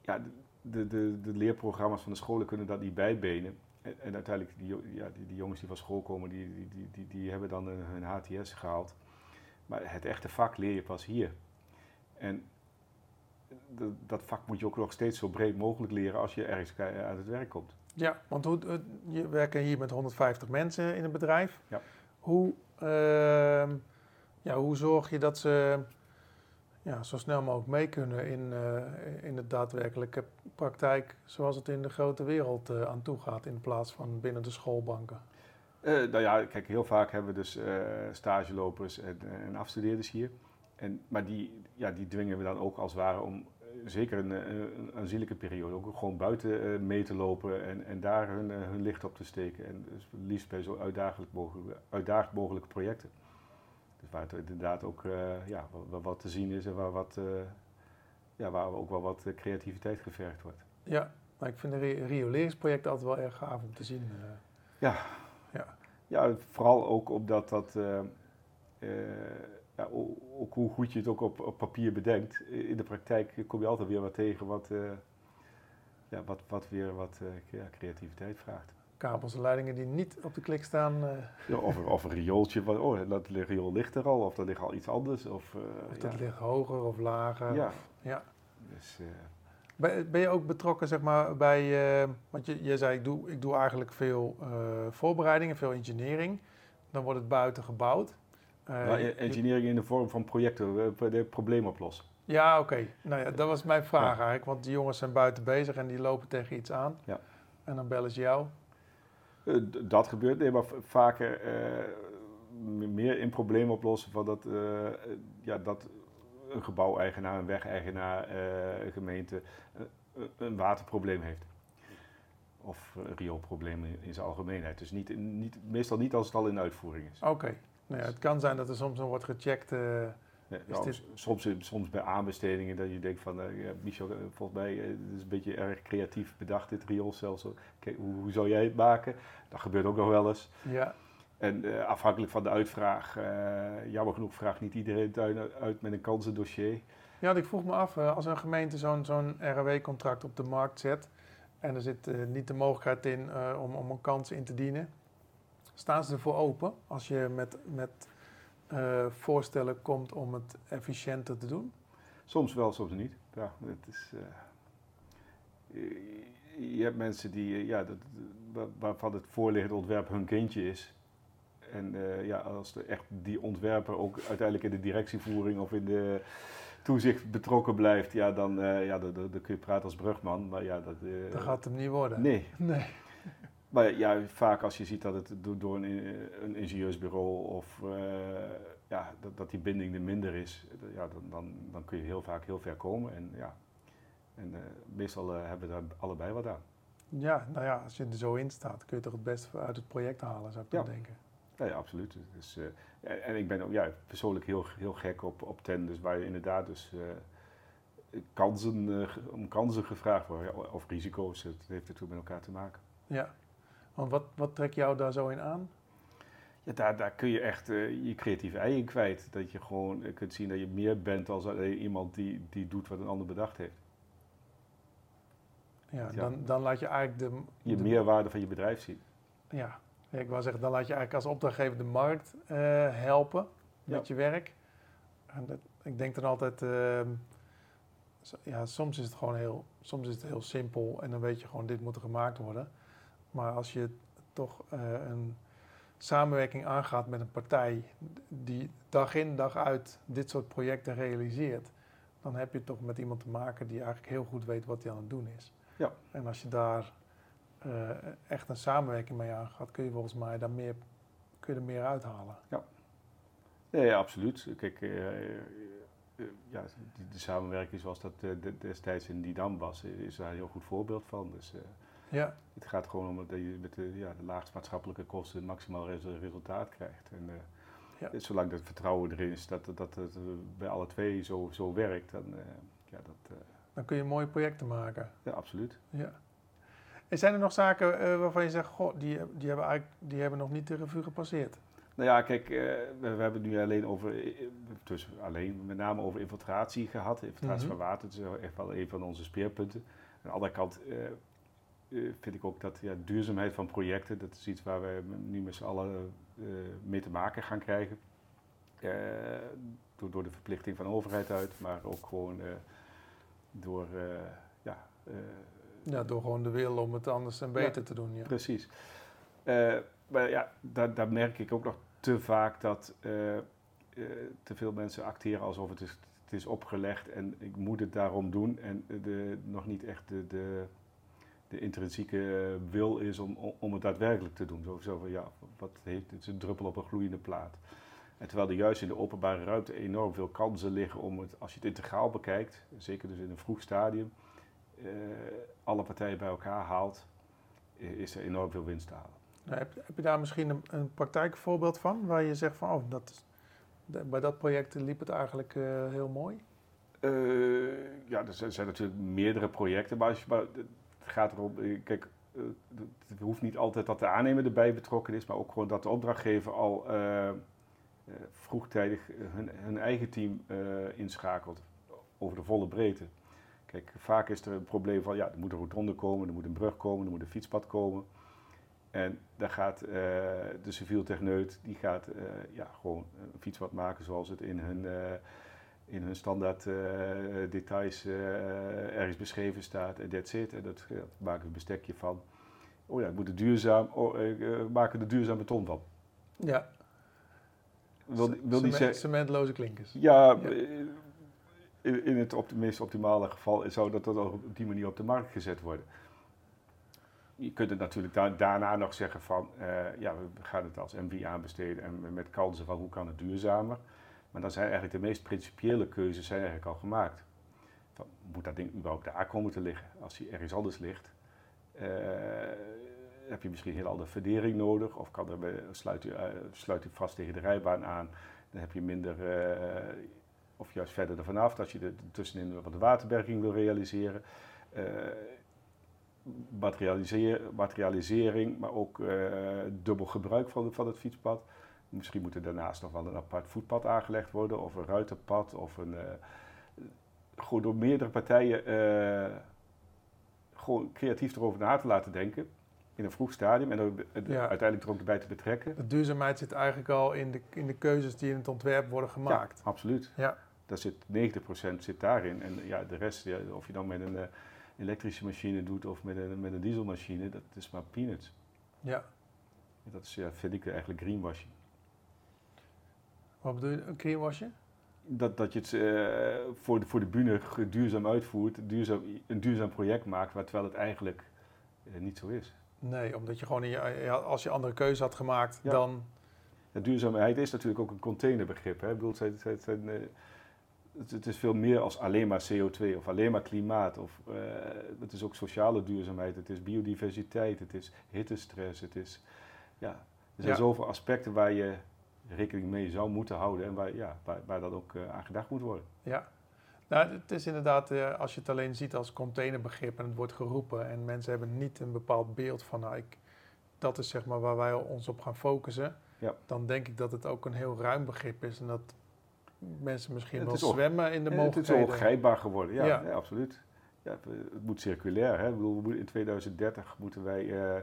Ja, de, de, de leerprogramma's van de scholen kunnen dat niet bijbenen. En, uiteindelijk, die, ja, die, die jongens die van school komen, die, die, die, die, die hebben dan hun HTS gehaald. Maar het echte vak leer je pas hier. En dat, vak moet je ook nog steeds zo breed mogelijk leren als je ergens aan het werk komt. Ja, want hoe, eh, je werken hier met 150 mensen in een bedrijf. Ja. Hoe, ehm, ja, hoe zorg je dat ze ja, zo snel mogelijk mee kunnen in, eh, in de daadwerkelijke praktijk zoals het in de grote wereld eh, aan toe gaat in plaats van binnen de schoolbanken? Nou ja, kijk, heel vaak hebben we dus stagelopers en, en afstudeerders hier. En, maar die, ja, die dwingen we dan ook als het ware om, eh, zeker een, een, een aanzienlijke periode, ook gewoon buiten eh, mee te lopen en, en daar hun, eh, hun licht op te steken. En dus liefst bij zo uitdagend mogelijke, uitdagend mogelijke projecten. Dus waar het inderdaad ook eh, ja, wat, wat te zien is en waar, wat, eh, ja, waar ook wel wat eh, creativiteit gevergd wordt. Ja, maar ik vind de ri- rioleringsprojecten altijd wel erg gaaf om te zien. eh. Ja, vooral ook omdat dat, eh, eh, ja, ook hoe goed je het ook op, op papier bedenkt. In de praktijk kom je altijd weer wat tegen wat, eh, ja, wat, wat weer wat eh, ja, creativiteit vraagt. kabels en leidingen die niet op de klik staan. eh, Ja, of, een- of een riooltje, van, oh, dat riool ligt er al, of dat ligt al iets anders. Of, of dat ja. ligt hoger of lager. Ja. Of- ja. Dus, Ben, ben je ook betrokken zeg maar, bij, want je, je zei ik doe, ik doe eigenlijk veel voorbereidingen, veel engineering. Dan wordt het buiten gebouwd. Je- engineering in de vorm van projecten, de probleem oplossen. Ja, oké. Nou ja, dat was mijn vraag eigenlijk. Want die jongens zijn buiten bezig en die lopen tegen iets aan. Ja. En dan bellen ze jou. Eh, dat gebeurt, nee, maar vaker eh, meer in probleem oplossen van dat, ja, dat een gebouweigenaar, een wegeigenaar, een gemeente een waterprobleem heeft. Of een rioolprobleem in, in zijn algemeenheid. Dus niet, niet, meestal niet als het al in uitvoering is. Oké. Nou ja, het kan zijn dat er soms nog wordt gecheckt. eh, Is nou, dit- soms, soms bij aanbestedingen dat je denkt van, eh, Michel, eh, volgens mij eh, het is een beetje erg creatief bedacht dit rioolstelsel. Kijk, hoe, hoe zou jij het maken? Dat gebeurt ook nog wel eens. ja, En afhankelijk van de uitvraag, jammer genoeg vraagt niet iedereen het uit, met een kansendossier. Ja, ik vroeg me af, als een gemeente zo'n zo'n RW-contract op de markt zet en er zit niet de mogelijkheid in om, om een kans in te dienen, staan ze ervoor open als je met, met eh, voorstellen komt om het efficiënter te doen? Soms wel, soms niet. Ja, het is, eh, je- hebt mensen die, eh, ja, dat, wa- waarvan het voorliggende ontwerp hun kindje is. En ja, als er echt die ontwerper ook uiteindelijk in de directievoering of in de toezicht betrokken blijft, ja, dan, ja, dan, kun je praten als brugman. Maar ja, dat, Dat gaat hem niet worden. Nee, Nee. Maar ja, vaak als je ziet dat het do- door een, een ingenieursbureau of eh, ja, dat, dat die binding er minder is, ja, dan, dan, dan kun je heel vaak heel ver komen. En, ja, en eh, meestal eh, hebben we daar allebei wat aan. Ja, nou ja, als je er zo in staat, kun je toch het beste uit het project halen, zou ik dan denken. Ja, ja absoluut. Dus, en- en ik ben ook ja, persoonlijk heel, heel gek op, op tenders waar je inderdaad dus kansen, om kansen gevraagd wordt, of risico's. Het heeft natuurlijk met elkaar te maken. Ja. Want wat, wat trekt jou daar zo in aan? Ja, daar, daar kun je echt eh, je creatieve ei in kwijt. Dat je gewoon eh, kunt zien dat je meer bent als alleen iemand die, die doet wat een ander bedacht heeft. Ja, Ja. Dan, dan laat je eigenlijk de... Je de- meerwaarde van je bedrijf zien. Ja. Ik wou zeggen, dan laat je eigenlijk als opdrachtgever de markt eh, helpen met je werk. En dat, ik denk dan altijd, ehm, ja, soms is het gewoon heel, soms is het heel simpel en dan weet je gewoon, dit moet er gemaakt worden. Maar als je toch eh, een samenwerking aangaat met een partij die dag in dag uit dit soort projecten realiseert, dan heb je toch met iemand te maken die eigenlijk heel goed weet wat hij aan het doen is. Ja. En als je daar eh, echt een samenwerking mee aangaat, kun je volgens mij daar meer, kun je er meer uithalen. Nee, ja, absoluut. Kijk, eh, ja, de, de samenwerking zoals dat de- destijds in Didam was, is daar een heel goed voorbeeld van. Dus Ja, het gaat gewoon om dat je met de, ja, de laagst maatschappelijke kosten maximaal res- resultaat krijgt. En eh, Ja. dus zolang dat vertrouwen erin is dat, dat, dat het eh, bij alle twee zo, zo werkt, dan eh, ja, dat, dan kun je mooie projecten maken. ja, absoluut. Ja. En zijn er nog zaken waarvan je zegt, goh, die, die, hebben eigenlijk, die hebben nog niet de revue gepasseerd? Nou ja, kijk, we, we hebben het nu alleen over, dus alleen met name over infiltratie gehad. Infiltratie Mhm. van water is wel echt wel een van onze speerpunten. Aan de andere kant vind ik ook dat ja, duurzaamheid van projecten, dat is iets waar we nu met z'n allen eh, mee te maken gaan krijgen. Eh, door, door de verplichting van de overheid uit, maar ook gewoon eh, door, eh, ja, eh, Ja, door gewoon de wil om het anders en beter te doen. Ja. Precies. Eh, maar ja, daar, daar merk ik ook nog te vaak dat eh, eh, te veel mensen acteren alsof het is, het is opgelegd en ik moet het daarom doen. En de, nog niet echt de, de, de intrinsieke wil is om, om het daadwerkelijk te doen. Zo, zo van ja, wat heeft, het is een druppel op een gloeiende plaat. En terwijl er juist in de openbare ruimte enorm veel kansen liggen om het, als je het integraal bekijkt, zeker dus in een vroeg stadium, eh, alle partijen bij elkaar haalt, is er enorm veel winst te halen. Nou, heb, heb je daar misschien een, een praktijkvoorbeeld van, waar je zegt van, oh, dat is, bij dat project liep het eigenlijk eh, heel mooi? Eh, ja, er zijn, zijn natuurlijk meerdere projecten, maar, als je, maar het gaat erom, eh, kijk, eh, het hoeft niet altijd dat de aannemer erbij betrokken is, maar ook gewoon dat de opdrachtgever al eh, vroegtijdig hun, eigen team inschakelt over de volle breedte. Kijk, vaak is er een probleem van, ja, er moet een rotonde komen, er moet een brug komen, er moet een fietspad komen. En daar gaat de civiel techneut, die gaat ja, gewoon een fietspad maken zoals het in hun, in hun standaard eh, details eh, ergens beschreven staat. En that's it. En dat, maken we een bestekje van. Oh ja, het moet er duurzaam, oh, eh, eh, we maken er duurzaam beton van. Ja, Wil, wil Cement- niet zeggen... cementloze klinkers. Ja, Ja. eh, in, in het op meest optimale geval zou dat dan ook op die manier op de markt gezet worden. Je kunt het natuurlijk da- daarna nog zeggen van, eh, ja, we gaan het als MV aanbesteden en met kansen van hoe kan het duurzamer. Maar dan zijn eigenlijk de meest principiële keuzes zijn eigenlijk al gemaakt. Van, moet dat ding überhaupt daar komen te liggen? Als hij ergens anders ligt, eh, heb je misschien een heel andere verdering nodig. Of kan er, sluit, u, eh, sluit vast tegen de rijbaan aan, dan heb je minder... eh, of juist verder ervan af, als je er tussenin wat de waterberging wil realiseren. Materialisering, maar ook dubbel gebruik van, van het fietspad. Misschien moet er daarnaast nog wel een apart voetpad aangelegd worden, of een ruiterpad, of een. eh, gewoon door meerdere partijen eh, gewoon creatief erover na te laten denken. In een vroeg stadium en er eh, Ja. uiteindelijk er ook bij te betrekken. De duurzaamheid zit eigenlijk al in de, in de keuzes die in het ontwerp worden gemaakt. Ja, absoluut. Ja. Daar zit 90% zit daarin. En ja, de rest, ja, of je dan met een elektrische machine doet of met een, met een dieselmachine, dat is maar peanuts. Ja. Dat is, ja, vind ik eigenlijk greenwashing. Wat bedoel je? Een greenwashing? Dat, dat je het eh, voor, de, voor de bühne duurzaam uitvoert, duurzaam, een duurzaam project maakt, maar terwijl het eigenlijk eh, niet zo is. Nee, omdat je gewoon, in je, ja, als je andere keuze had gemaakt, Ja. dan... Ja, duurzaamheid is natuurlijk ook een containerbegrip. Hè? Ik bedoel, het, het, eh, is veel meer als alleen maar CO2 of alleen maar klimaat. Of, eh, het is ook sociale duurzaamheid, het is biodiversiteit, het is hittestress. Het is, ja, er zijn Ja. zoveel aspecten waar je rekening mee zou moeten houden en waar, ja, waar, waar dat ook eh, aan gedacht moet worden. Ja. Nou, het is inderdaad, eh, als je het alleen ziet als containerbegrip en het wordt geroepen en mensen hebben niet een bepaald beeld van, nou, ik, dat is zeg maar waar wij ons op gaan focussen, Ja. dan denk ik dat het ook een heel ruim begrip is en dat mensen misschien Het wel zwemmen in de En het is mogelijkheden. ook grijpbaar geworden, ja, Ja. ja. absoluut. Ja, het moet circulair. Hè? Ik bedoel, in 2030 moeten wij eh,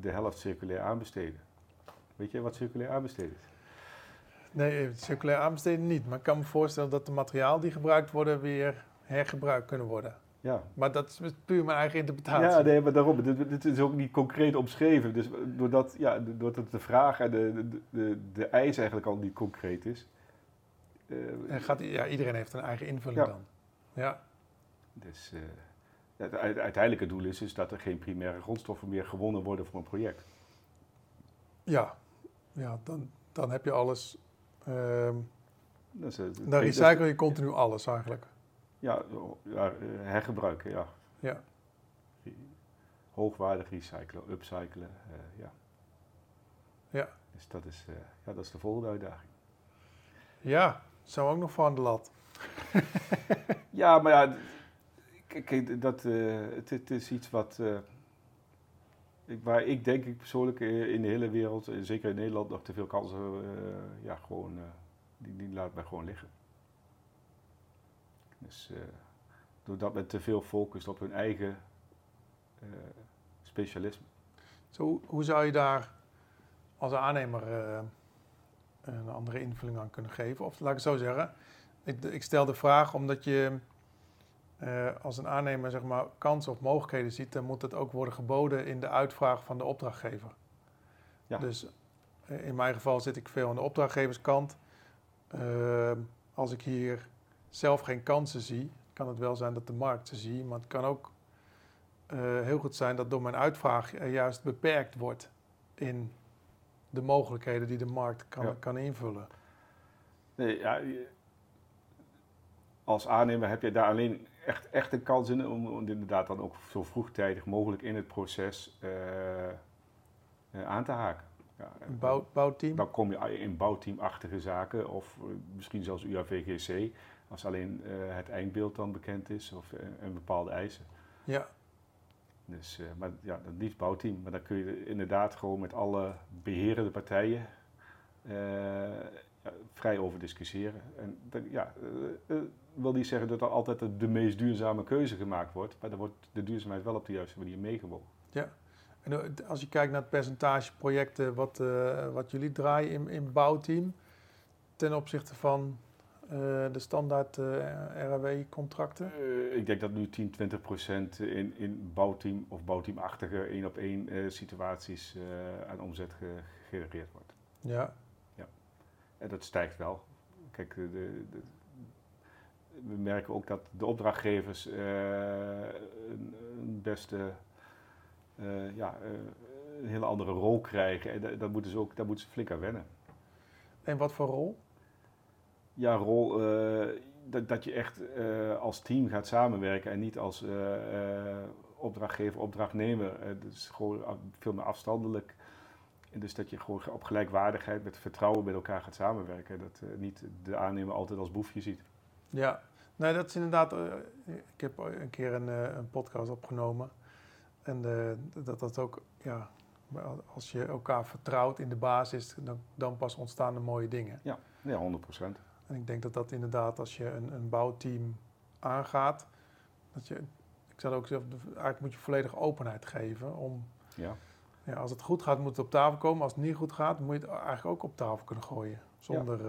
de helft circulair aanbesteden. Weet je wat circulair aanbesteden is? Nee, eh, circulair aanbesteden niet, maar ik kan me voorstellen dat de materiaal die gebruikt worden weer hergebruikt kunnen worden. Ja. Maar dat is puur mijn eigen interpretatie. Ja, nee, maar daarom. Dit, dit is ook niet concreet omschreven. Dus doordat, ja, doordat de vraag en de, de, de, de eis eigenlijk al niet concreet is. eh, En gaat, ja, iedereen heeft een eigen invulling Ja. dan. Ja, dus, eh, ja, het uiteindelijke doel is, is dat er geen primaire grondstoffen meer gewonnen worden voor een project. ja. ja dan, dan heb je alles. Ehm, het- dan recycle je continu alles eigenlijk. Ja, ja eh, hergebruiken, ja. Ja. Hoogwaardig recyclen, upcyclen, eh, ja. Ja. Dus dat is, eh, ja, dat is de volgende uitdaging. Ja, zou ook nog van de lat. [LAUGHS] Ja, maar ja, kijk, dat, eh, het, het is iets wat, eh, waar ik denk ik persoonlijk eh, in de hele wereld, zeker in Nederland, nog te veel kansen, eh, ja, gewoon, eh, die, laat mij gewoon liggen. Dus doordat men te veel focust op hun eigen specialisme. Zo, hoe- zou je daar als aannemer een andere invulling aan kunnen geven? Of laat ik het zo zeggen, ik, ik stel de vraag omdat je eh, als een aannemer zeg maar, kansen of mogelijkheden ziet, dan moet het ook worden geboden in de uitvraag van de opdrachtgever. Ja. Dus eh, in mijn geval zit ik veel aan de opdrachtgeverskant. Eh, als ik hier zelf geen kansen zie, kan het wel zijn dat de markt ze ziet, maar het kan ook eh, heel goed zijn dat door mijn uitvraag er juist beperkt wordt in de mogelijkheden die de markt kan, Ja. kan invullen. Nee, ja, als aannemer heb je daar alleen echt, echt een kans in om, om inderdaad dan ook zo vroegtijdig mogelijk in het proces eh, eh, aan te haken. Ja, Een bouw, bouwteam. Dan kom je in bouwteamachtige zaken of eh, misschien zelfs UAVGC, als alleen eh, het eindbeeld dan bekend is of eh, een bepaalde eisen. Ja, Dus, eh, maar ja, dat liefst bouwteam. Maar dan kun je inderdaad gewoon met alle beherende partijen eh, ja, vrij over discussiëren. En dat, ja, eh, eh, wil niet zeggen dat er altijd de, de meest duurzame keuze gemaakt wordt, maar dan wordt de duurzaamheid wel op de juiste manier meegewogen. en eh, als je kijkt naar het percentage projecten wat, eh, wat jullie draaien in, in bouwteam ten opzichte van eh, de standaard eh RAW-contracten. Eh, ik denk dat nu 10, 20 procent in, in bouwteam of bouwteamachtige één op één situaties aan omzet ge- gegenereerd wordt. Ja, En dat stijgt wel. Kijk, de, de- we merken ook dat de opdrachtgevers eh, een, beste, eh, ja, eh, een hele andere rol krijgen. En da- daar moeten ze ook daar moeten ze flink aan wennen. en wat voor rol? Ja, rol dat, dat je echt als team gaat samenwerken en niet als opdrachtgever, opdrachtnemer. Eh, dus gewoon af- veel meer afstandelijk. En dus dat je gewoon op gelijkwaardigheid met vertrouwen met elkaar gaat samenwerken. Dat eh, niet de aannemer altijd als boefje ziet. Ja, nee, dat is inderdaad. eh, ik heb een keer een, eh, een podcast opgenomen. En eh, dat dat ook, ja, als je elkaar vertrouwt in de basis, dan, dan pas ontstaan er mooie dingen. Ja, 100 procent. En ik denk dat dat inderdaad, als je een, een bouwteam aangaat, dat je, ik zou ook zeggen, eigenlijk moet je volledig openheid geven om, Ja. ja, als het goed gaat, moet het op tafel komen. Als het niet goed gaat, moet je het eigenlijk ook op tafel kunnen gooien. Zonder.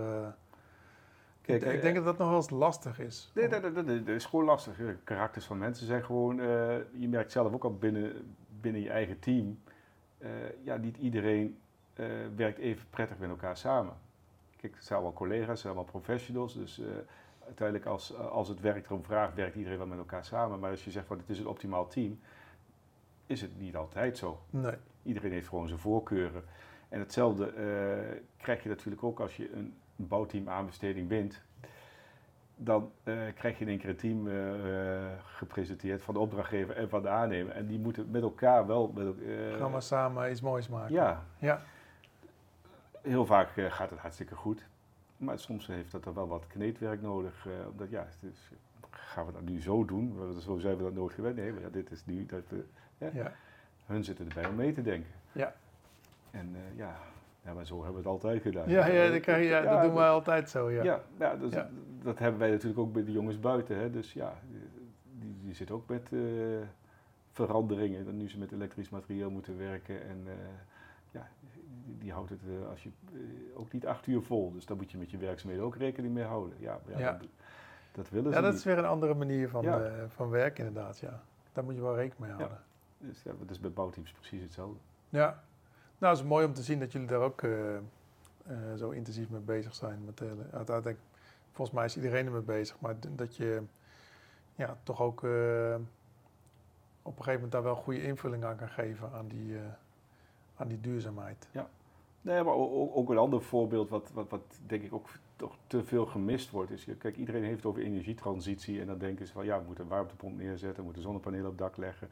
Kijk, ik, eh, denk dat dat nog wel eens lastig is. Nee, dat, dat, dat- dat is gewoon lastig. De karakters van mensen zijn gewoon, eh, je merkt zelf ook al binnen, binnen je eigen team, eh, ja, niet iedereen werkt even prettig met elkaar samen. Kijk, het zijn allemaal collega's, het zijn allemaal professionals, dus uiteindelijk als, als het werk erom vraagt, werkt iedereen wel met elkaar samen. Maar als je zegt van het is een optimaal team, is het niet altijd zo. Nee. Iedereen heeft gewoon zijn voorkeuren. En hetzelfde krijg je natuurlijk ook als je een bouwteam aanbesteding wint. Dan eh, krijg je in één keer een team eh, eh, gepresenteerd van de opdrachtgever en van de aannemer. En die moeten met elkaar wel. Met, eh, Gaan we samen iets moois maken. ja, Ja. heel vaak gaat het hartstikke goed. Maar soms heeft dat er wel wat kneedwerk nodig. omdat ja, is, gaan we dat nu zo doen? Zo zijn we dat nooit gewend. Nee, maar ja, dit is nu. Dat, ja. hun zitten erbij om mee te denken. Ja. En ja, ja, maar zo hebben we het altijd gedaan. Ja, ja, dat, krijg je- ja, dat doen dat- wij altijd zo. Ja. Ja, ja, dus Ja. dat hebben wij natuurlijk ook bij de jongens buiten. Hè. Dus ja, die, die zitten ook met eh, veranderingen. Dan nu ze met elektrisch materiaal moeten werken. En eh, ja, die, die houdt het eh, als je, eh, ook niet acht uur vol. Dus daar moet je met je werkzaamheden ook rekening mee houden. Ja, ja, Ja. dat- Dat willen Ja, ze dat niet. is weer een andere manier van, Ja. eh, van werken inderdaad, ja. Daar moet je wel rekening mee houden. Dus ja, dat is bij bouwteams precies hetzelfde. Ja. Nou, het is mooi om te zien dat jullie daar ook eh, eh, zo intensief mee bezig zijn. Met, de- uiteindelijk, volgens mij is iedereen ermee bezig, maar dat je ja, toch ook eh, op een gegeven moment daar wel goede invulling aan kan geven aan die, aan die duurzaamheid. Nee, maar ook een ander voorbeeld wat, wat, wat denk ik ook toch te veel gemist wordt. Is, kijk, iedereen heeft het over energietransitie en dan denken ze van ja, we moeten een warmtepomp neerzetten, we moeten zonnepanelen op dak leggen.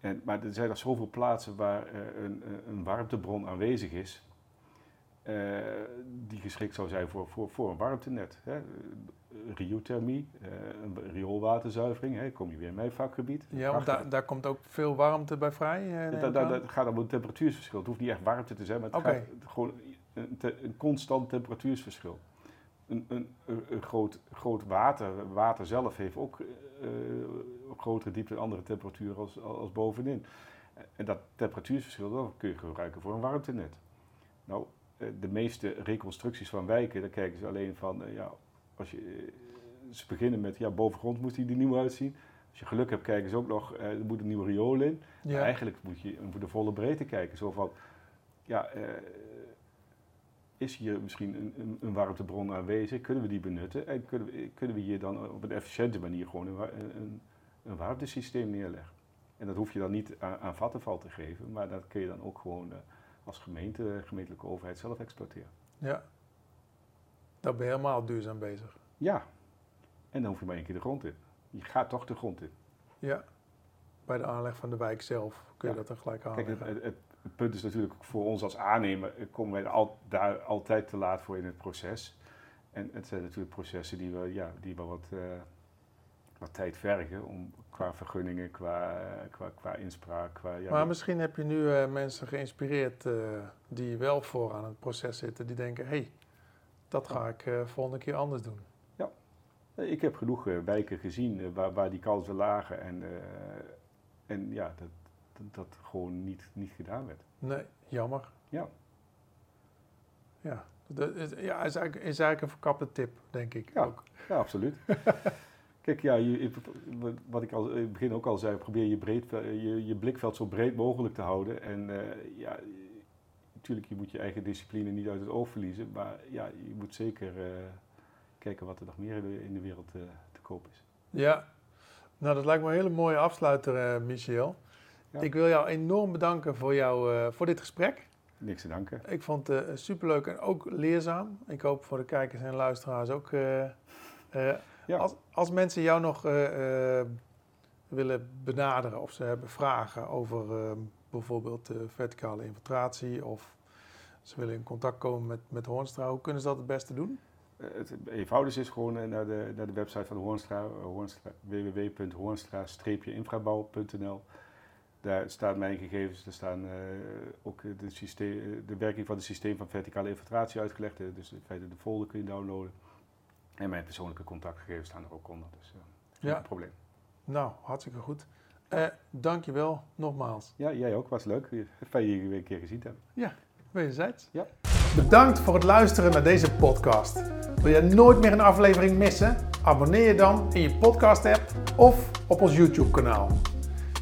En, maar er zijn nog zoveel plaatsen waar eh, een, een warmtebron aanwezig is, eh, die geschikt zou zijn voor, voor, voor een warmtenet. Hè. Riothermie, eh, een rioolwaterzuivering, hè, kom je weer in mijn vakgebied. Ja, want daar, daar komt ook veel warmte bij vrij. eh, da- da- da- Het gaat om een temperatuursverschil. Het hoeft niet echt warmte te zijn, maar het gaat gewoon een, te- een constant temperatuursverschil. Een, een, een, groot, groot water, water zelf heeft ook eh, op grotere diepte een andere temperatuur als, als bovenin. En dat temperatuursverschil dat kun je gebruiken voor een warmtenet. Nou, eh, de meeste reconstructies van wijken, daar kijken ze alleen van, eh, ja, als je, eh, ze beginnen met, ja, bovengrond moet die er nieuw uitzien. Als je geluk hebt, kijken ze ook nog, eh, er moet een nieuwe riool in. ja. Eigenlijk moet je voor de volle breedte kijken. Zo van, ja, eh, is hier misschien een, een, een warmtebron aanwezig? Kunnen we die benutten? En kunnen we, kunnen we hier dan op een efficiënte manier gewoon een, een, een warmtesysteem neerleggen? En dat hoef je dan niet aan, aan Vattenfall te geven, maar dat kun je dan ook gewoon eh, als gemeente, gemeentelijke overheid zelf exploiteren. ja. Daar ben je helemaal duurzaam bezig. Ja, en dan hoef je maar één keer de grond in. Je gaat toch de grond in. Ja. Bij de aanleg van de wijk zelf kun je Ja. dat er gelijk Kijk, aanleggen. het, het, het- punt is natuurlijk voor ons als aannemer, eh, komen wij al, daar altijd te laat voor in het proces. En het zijn natuurlijk processen die we, ja, die wel wat, eh, wat tijd vergen om, qua vergunningen, qua, qua, qua inspraak. Qua, ja, maar misschien heb je nu eh, mensen geïnspireerd die wel vooraan het proces zitten, die denken, hé, hey, dat ga ik volgende keer anders doen. Eh, Ik heb genoeg wijken gezien waar, waar die kansen lagen en, en ja, dat, dat, gewoon niet, niet gedaan werd. Nee, jammer. Ja. Ja, dat is, ja, is, eigenlijk, is eigenlijk een verkapte tip, denk ik. Ja. Ook. Ja, absoluut. [LAUGHS] Kijk, ja, je, wat ik al in het begin ook al zei, probeer je, breed, je, je blikveld zo breed mogelijk te houden. En eh, ja, natuurlijk, je moet je eigen discipline niet uit het oog verliezen. Maar ja, je moet zeker eh, kijken wat er nog meer in de, in de wereld eh, te koop is. Ja, nou dat lijkt me een hele mooie afsluiter, Michel. Ja. Ik wil jou enorm bedanken voor, jou, eh, voor dit gesprek. Niks te danken. Ik vond het eh, superleuk en ook leerzaam. Ik hoop voor de kijkers en luisteraars ook. eh, Ja. als, als mensen jou nog willen benaderen of ze hebben vragen over eh, bijvoorbeeld verticale infiltratie of ze willen in contact komen met, met Hoornstra, hoe kunnen ze dat het beste doen? Het eenvoudigste is gewoon naar de, naar de website van Hoornstra www.hoornstra-infrabouw.nl. Daar staan mijn gegevens, daar staan eh, ook de, systeem, de werking van het systeem van verticale infiltratie uitgelegd. eh, dus in feite de folder kun je downloaden. En mijn persoonlijke contactgegevens staan er ook onder, dus eh, geen Ja. probleem. Nou, hartstikke goed. Eh dankjewel nogmaals. Ja, jij ook, was leuk. [LAUGHS] Fijn je weer een keer gezien te hebben. Wederzijds. Ja. Bedankt voor het luisteren naar deze podcast. Wil je nooit meer een aflevering missen? Abonneer je dan in je podcast app of op ons YouTube kanaal.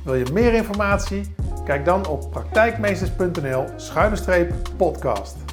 Wil je meer informatie? Kijk dan op praktijkmeesters.nl schuine streep podcast.